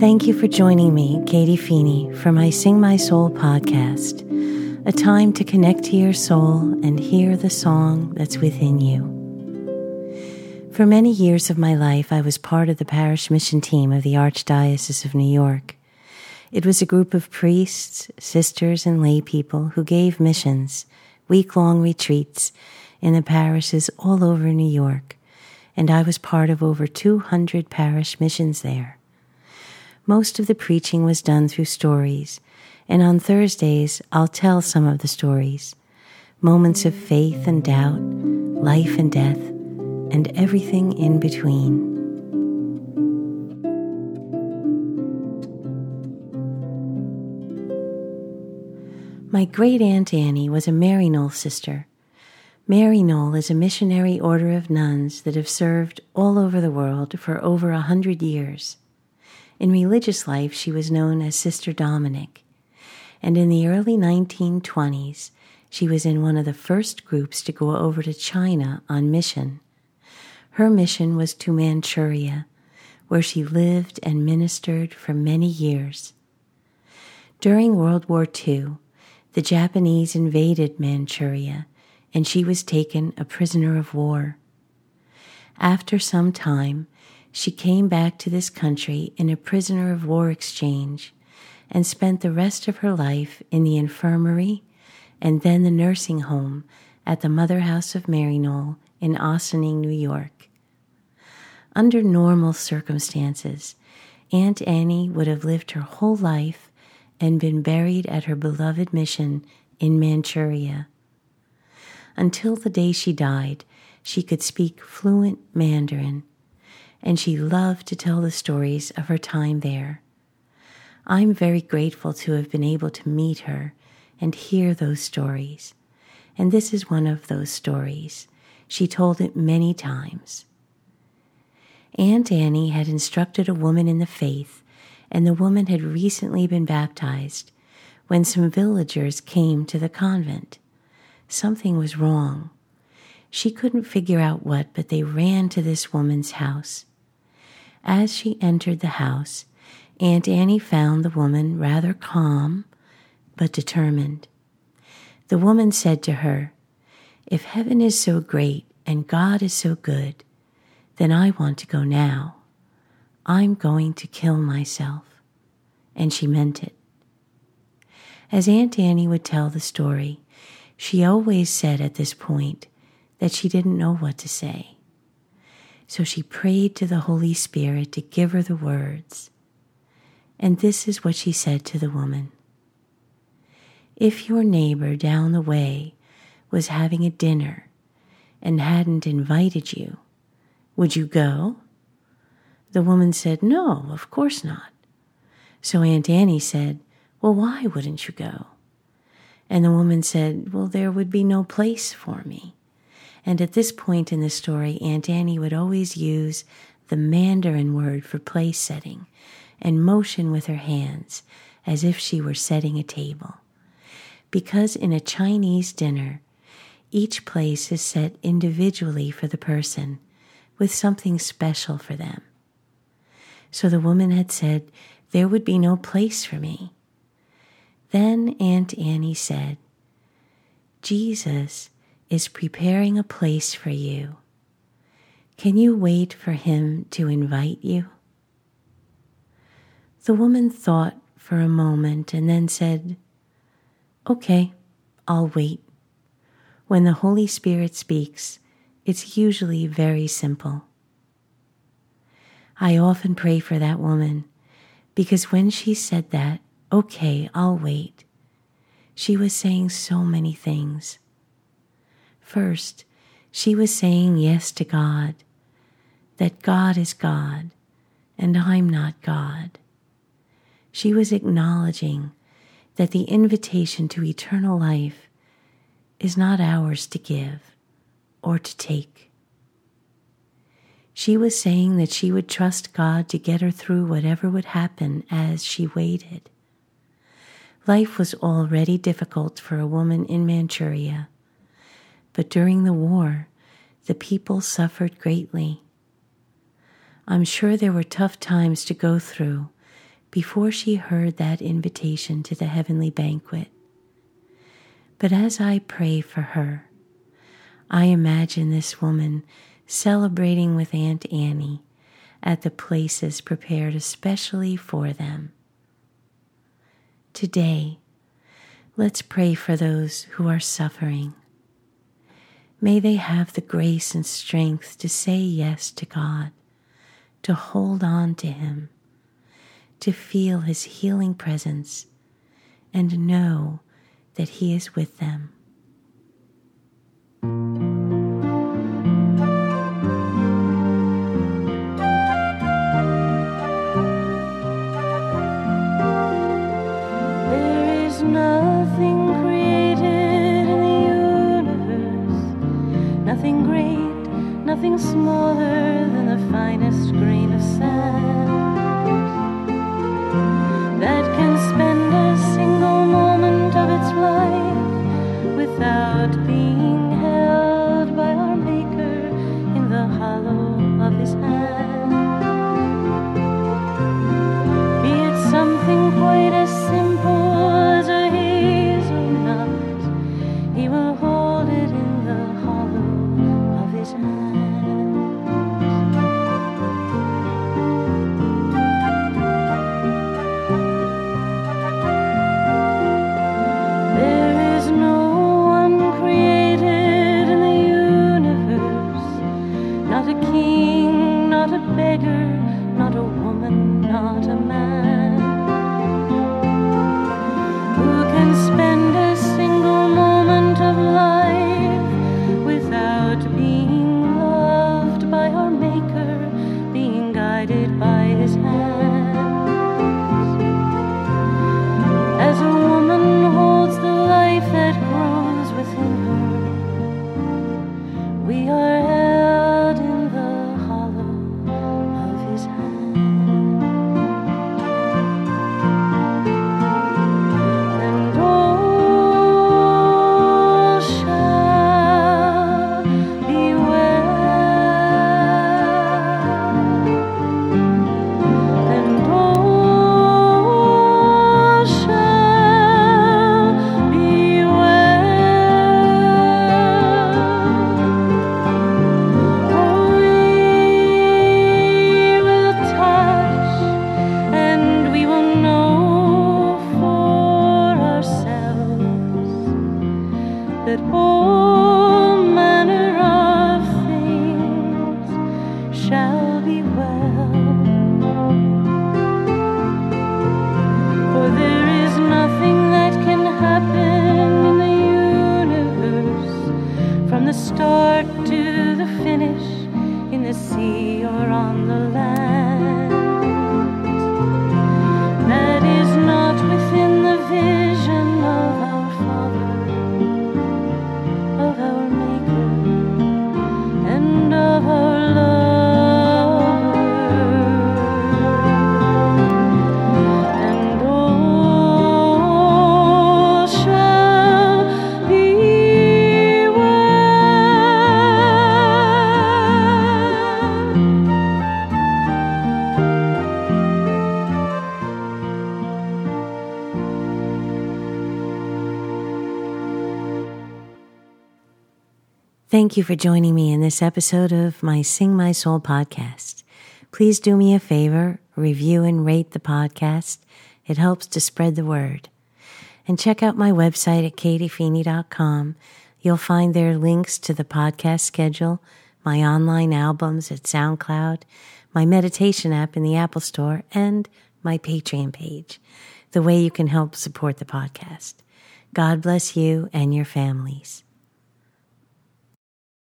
Thank you for joining me, Katie Feeney, for my Sing My Soul podcast, a time to connect to your soul and hear the song that's within you. For many years of my life, I was part of the parish mission team of the Archdiocese of New York. It was a group of priests, sisters, and lay people who gave missions, week long retreats in the parishes all over New York, and I was part of over 200 parish missions there. Most of the preaching was done through stories, and on Thursdays I'll tell some of the stories moments of faith and doubt, life and death, and everything in between. My great aunt Annie was a Maryknoll sister. Maryknoll is a missionary order of nuns that have served all over the world for over a hundred years. In religious life, she was known as Sister Dominic, and in the early 1920s, she was in one of the first groups to go over to China on mission. Her mission was to Manchuria, where she lived and ministered for many years. During World War II, the Japanese invaded Manchuria, and she was taken a prisoner of war. After some time, she came back to this country in a prisoner of war exchange and spent the rest of her life in the infirmary and then the nursing home at the Mother House of Maryknoll in Ossining, New York. Under normal circumstances, Aunt Annie would have lived her whole life and been buried at her beloved mission in Manchuria. Until the day she died, she could speak fluent Mandarin and she loved to tell the stories of her time there. I'm very grateful to have been able to meet her and hear those stories. And this is one of those stories. She told it many times. Aunt Annie had instructed a woman in the faith, and the woman had recently been baptized when some villagers came to the convent. Something was wrong. She couldn't figure out what, but they ran to this woman's house. As she entered the house, Aunt Annie found the woman rather calm but determined. The woman said to her, If heaven is so great and God is so good, then I want to go now. I'm going to kill myself. And she meant it. As Aunt Annie would tell the story, she always said at this point that she didn't know what to say. So she prayed to the Holy Spirit to give her the words. And this is what she said to the woman If your neighbor down the way was having a dinner and hadn't invited you, would you go? The woman said, No, of course not. So Aunt Annie said, Well, why wouldn't you go? And the woman said, Well, there would be no place for me. And at this point in the story, Aunt Annie would always use the Mandarin word for place setting and motion with her hands as if she were setting a table. Because in a Chinese dinner, each place is set individually for the person with something special for them. So the woman had said, There would be no place for me. Then Aunt Annie said, Jesus is preparing a place for you. Can you wait for him to invite you? The woman thought for a moment and then said, Okay, I'll wait. When the Holy Spirit speaks, it's usually very simple. I often pray for that woman because when she said that, okay, I'll wait, she was saying so many things. First, she was saying yes to God, that God is God and I'm not God. She was acknowledging that the invitation to eternal life is not ours to give or to take. She was saying that she would trust God to get her through whatever would happen as she waited. Life was already difficult for a woman in Manchuria but during the war, the people suffered greatly. I'm sure there were tough times to go through, before she heard that invitation to the heavenly banquet. But as I pray for her, I imagine this woman celebrating with Aunt Annie at the places prepared especially for them. Today, let's pray for those who are suffering. May they have the grace and strength to say yes to God, to hold on to Him, to feel His healing presence, and know that He is with them. Nothing smaller than the finest grain As Thank you for joining me in this episode of my Sing My Soul podcast. Please do me a favor, review and rate the podcast. It helps to spread the word. And check out my website at katiefeeney.com. You'll find there links to the podcast schedule, my online albums at SoundCloud, my meditation app in the Apple Store, and my Patreon page, the way you can help support the podcast. God bless you and your families.